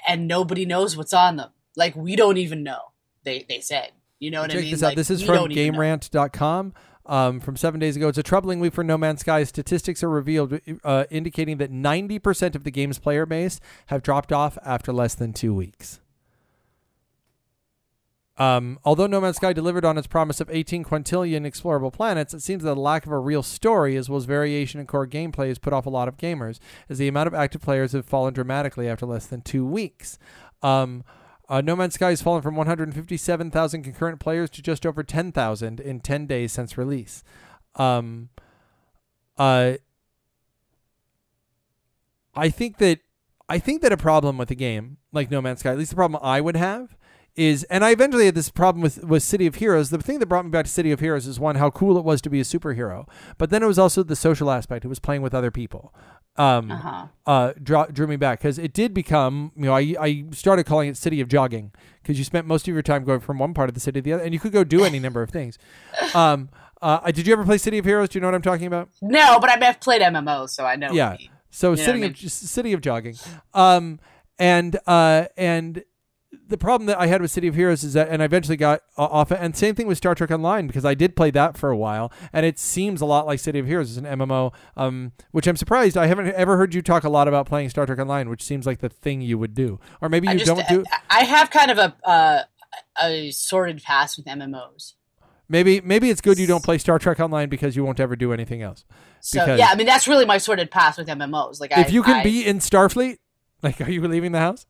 and nobody knows what's on them. Like, we don't even know. They they said, you know what check I mean? this out. Like, This is from. GameRant.com. Um, from seven days ago, it's a troubling week for No Man's Sky. Statistics are revealed, uh, indicating that 90% of the game's player base have dropped off after less than two weeks. Um, although No Man's Sky delivered on its promise of 18 quintillion explorable planets, it seems that the lack of a real story, as well as variation in core gameplay, has put off a lot of gamers, as the amount of active players have fallen dramatically after less than two weeks. Um, uh, no Man's Sky has fallen from 157,000 concurrent players to just over 10,000 in 10 days since release. Um, uh, I think that I think that a problem with a game like No Man's Sky, at least the problem I would have, is, and I eventually had this problem with, with City of Heroes. The thing that brought me back to City of Heroes is one, how cool it was to be a superhero, but then it was also the social aspect. It was playing with other people. Um, Uh-huh. uh, draw, drew me back because it did become, you know, I, I started calling it City of Jogging because you spent most of your time going from one part of the city to the other, and you could go do any number of things. Um, uh, did you ever play City of Heroes? Do you know what I'm talking about? No, but I mean, I've played MMOs, so I know. what Yeah. you mean. So You know city I of mean? just city of jogging, um, and uh, and the problem that I had with City of Heroes is that, and I eventually got off it. And same thing with Star Trek Online because I did play that for a while, and it seems a lot like City of Heroes as an MMO. Um, which I'm surprised I haven't ever heard you talk a lot about playing Star Trek Online, which seems like the thing you would do, or maybe you just, don't do. I, I have kind of a uh, a sorted past with MMOs. Maybe maybe it's good you don't play Star Trek Online because you won't ever do anything else. So Because- yeah, I mean that's really my sorted past with MMOs. Like if I, you can I- be in Starfleet, like, are you leaving the house?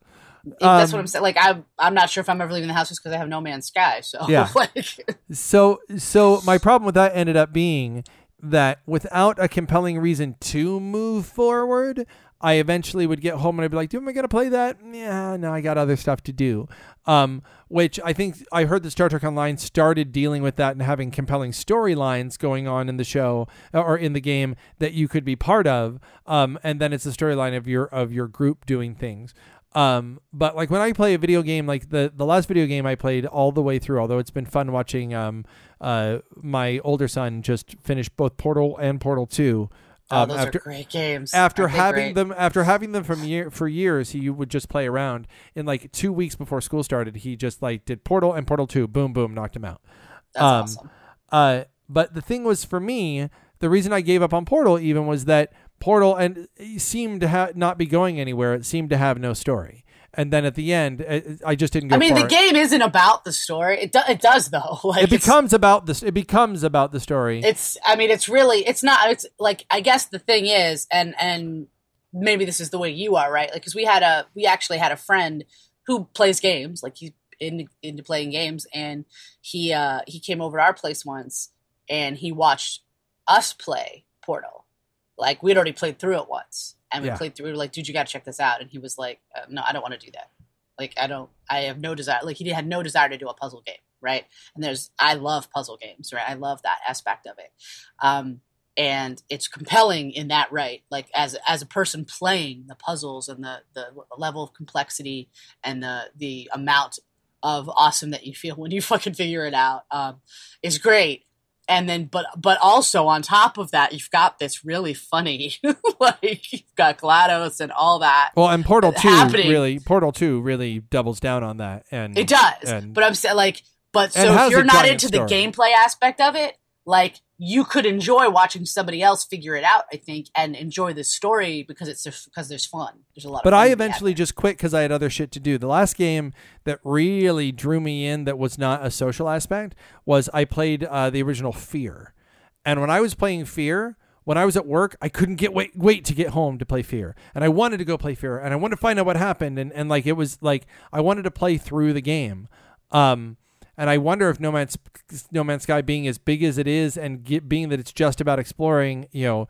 That's um, what I'm saying. Like I'm, I'm not sure if I'm ever leaving the house just because I have No Man's Sky. So Yeah. like, So so my problem with that ended up being that without a compelling reason to move forward, I eventually would get home and I'd be like, "Do am I gonna play that? Yeah, no, I got other stuff to do." Um, which I think I heard that Star Trek Online started dealing with that and having compelling storylines going on in the show or in the game that you could be part of. Um, and then it's the storyline of your of your group doing things. Um, but like when I play a video game, like the the last video game I played all the way through, although it's been fun watching um uh my older son just finish both Portal and Portal Two. oh, Um, those after are great games. after having great? them after having them from year for years, he would just play around. In like two weeks before school started, he just like did Portal and Portal Two, boom boom, knocked him out. That's um, awesome. Uh, but the thing was for me, the reason I gave up on Portal even was that Portal and seemed to ha- not be going anywhere. It seemed to have no story. And then at the end, I, I just didn't go. I mean, the game isn't about the story. It do, it does though. Like It becomes about this. It becomes about the story. it's i mean it's really it's not it's like i guess the thing is and and maybe this is the way you are right like because we had a we actually had a friend who plays games like he's into, into playing games and he uh he came over to our place once and he watched us play portal like we'd already played through it once. And we Yeah. played through we were like dude you gotta check this out. And he was like uh, no i don't want to do that. Like i don't i have no desire like he had no desire to do a puzzle game right? And there's i love puzzle games right? I love that aspect of it. Um and it's compelling in that right like as as a person playing the puzzles and the the level of complexity and the the amount of awesome that you feel when you fucking figure it out um, is great. And then, but but also on top of that, you've got this really funny, like you've got Glados and all that. Well, and Portal Two happening. really, Portal Two really doubles down on that, and It does, and- but I'm saying like, but so if you're not into the gameplay aspect of it, like you could enjoy watching somebody else figure it out. I think and enjoy the story because it's because there's fun. There's a lot. But of I to be had eventually just quit because I had other shit to do. The last game that really drew me in that was not a social aspect was I played uh, the original Fear, and when I was playing Fear. When I was at work, I couldn't get wait wait to get home to play Fear, and I wanted to go play Fear, and I wanted to find out what happened, and, and like it was like I wanted to play through the game, um, and I wonder if No Man's No Man's Sky being as big as it is, and get, being that it's just about exploring, you know,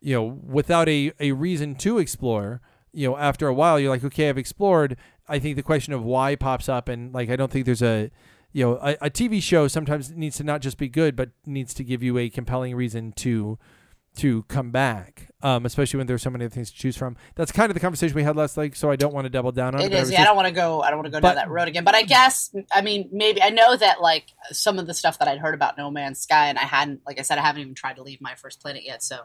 you know, without a, a reason to explore, you know, after a while, you're like, okay, I've explored. I think the question of why pops up, and like, I don't think there's a, you know, a, a TV show sometimes needs to not just be good, but needs to give you a compelling reason to to come back, um, especially when there's so many other things to choose from. That's kind of the conversation we had last week, so I don't want to double down on it. It but I Yeah, I don't want to go. I don't want to go But- down that road again. But I guess, I mean, maybe I know that like some of the stuff that I'd heard about No Man's Sky, and I hadn't, like I said, I haven't even tried to leave my first planet yet. So,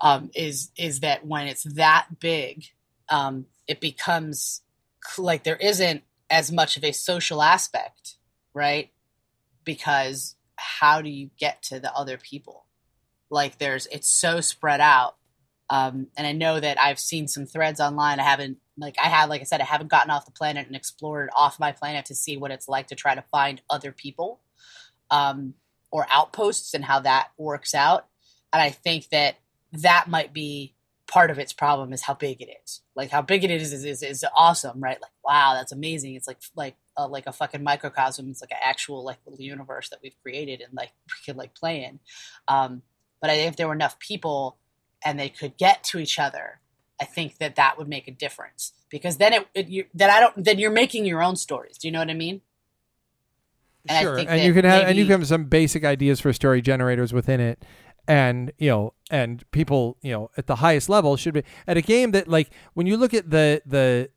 um, is is that when it's that big, um, it becomes like there isn't as much of a social aspect, right? Because how do you get to the other people? Like there's, it's so spread out um, and I know that I've seen some threads online. I haven't, like, I have, like I said, I haven't gotten off the planet and explored off my planet to see what it's like to try to find other people um, or outposts and how that works out. And I think that that might be part of its problem is how big it is. Like how big it is is, is, is awesome, right? Like wow, that's amazing. It's like like uh, like a fucking microcosm. It's like an actual like little universe that we've created and like we could like play in. Um, but if there were enough people and they could get to each other, I think that that would make a difference because then it, it you, then I don't then you're making your own stories. Do you know what I mean? And I sure, think and you can have and you can have some basic ideas for story generators within it, and you know, and people, you know, at the highest level should be at a game that like when you look at the the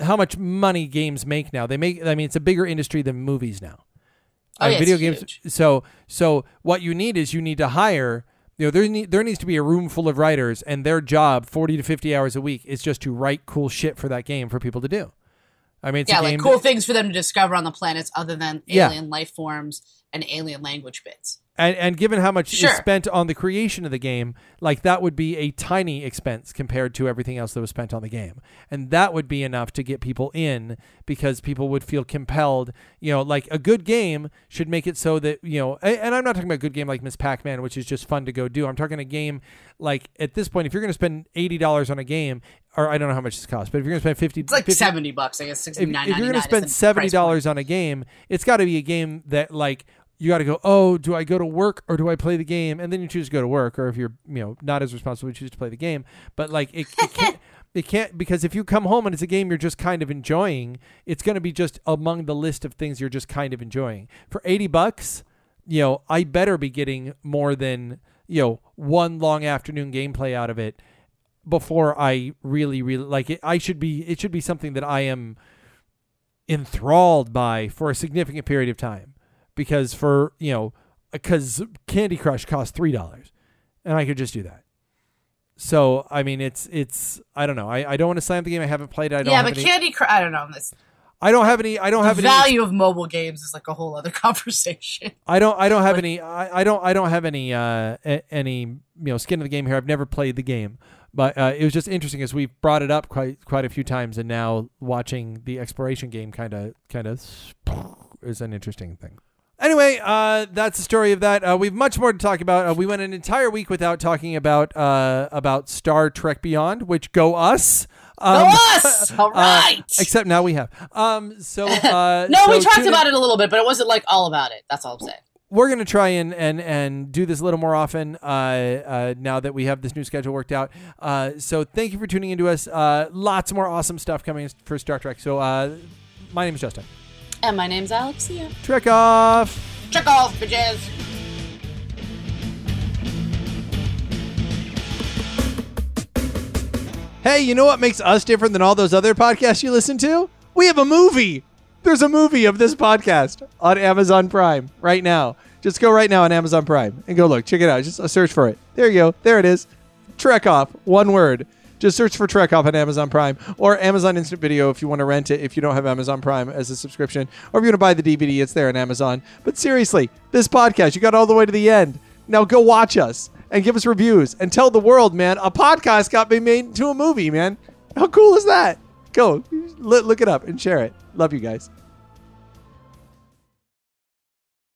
how much money games make now, they make. I mean, it's a bigger industry than movies now. Oh, yeah, video games. huge. So so what you need is you need to hire. You know, there need, there needs to be a room full of writers, and their job, forty to fifty hours a week, is just to write cool shit for that game for people to do. I mean, it's yeah, a like cool things for them to discover on the planets other than Yeah. alien life forms and alien language bits. And, and given how much Sure. is spent on the creation of the game, like that would be a tiny expense compared to everything else that was spent on the game. And that would be enough to get people in because people would feel compelled. You know, like a good game should make it so that, you know, and I'm not talking about a good game like Miss Pac Man, which is just fun to go do. I'm talking a game like at this point, if you're going to spend $80 on a game, or I don't know how much this costs, but if you're going to spend 50 It's like 50 seventy bucks, I guess. if, if you're going to spend seventy dollars on a game, it's got to be a game that like you got to go. Oh, do I go to work or do I play the game? And then you choose to go to work, or if you're you know not as responsible, you choose to play the game. But like it, it can't. It can't because if you come home and it's a game you're just kind of enjoying, it's going to be just among the list of things you're just kind of enjoying. For 80 bucks, you know, I better be getting more than, you know, one long afternoon gameplay out of it before I really really like it. I should be it should be something that I am enthralled by for a significant period of time because for you know because candy crush costs three dollars and i could just do that so i mean it's it's i don't know i, I don't want to slam the game i haven't played it i don't Yeah, have but any, Candy Crush. I don't know. This i don't have any i don't have the any value of mobile games is like a whole other conversation. i don't i don't have any I, I don't i don't have any uh any you know skin in the game here i've never played the game but uh, it was just interesting as we've brought it up quite quite a few times and now watching the exploration game kind of kind of is an interesting thing Anyway, uh, that's the story of that. Uh, we've much more to talk about. Uh, we went an entire week without talking about uh, about Star Trek Beyond, which go us. Um, Go us! All right. except now we have. Um, so uh, no, we talked in- about it a little bit, but it wasn't like all about it. That's all I'm saying. we're gonna try and and and do this a little more often uh, uh, now that we have this new schedule worked out. Uh, so thank you for tuning into us. Uh, lots more awesome stuff coming for Star Trek. So uh, my name is Justin. And my name's Alexia. Trek off. Check off, bitches. Hey, you know what makes us different than all those other podcasts you listen to? We have a movie. There's a movie of this podcast on Amazon Prime right now. Just go right now on Amazon Prime and go look. Check it out. Just search for it. There you go. There it is. Trek Off. One word. Just search for Trek Off on Amazon Prime or Amazon Instant Video if you want to rent it if you don't have Amazon Prime as a subscription. Or if you want to buy the DVD, it's there on Amazon. But seriously, this podcast, you got all the way to the end. Now go watch us and give us reviews and tell the world, man, a podcast got me made into a movie, man. How cool is that? Go look, look it up and share it. Love you guys.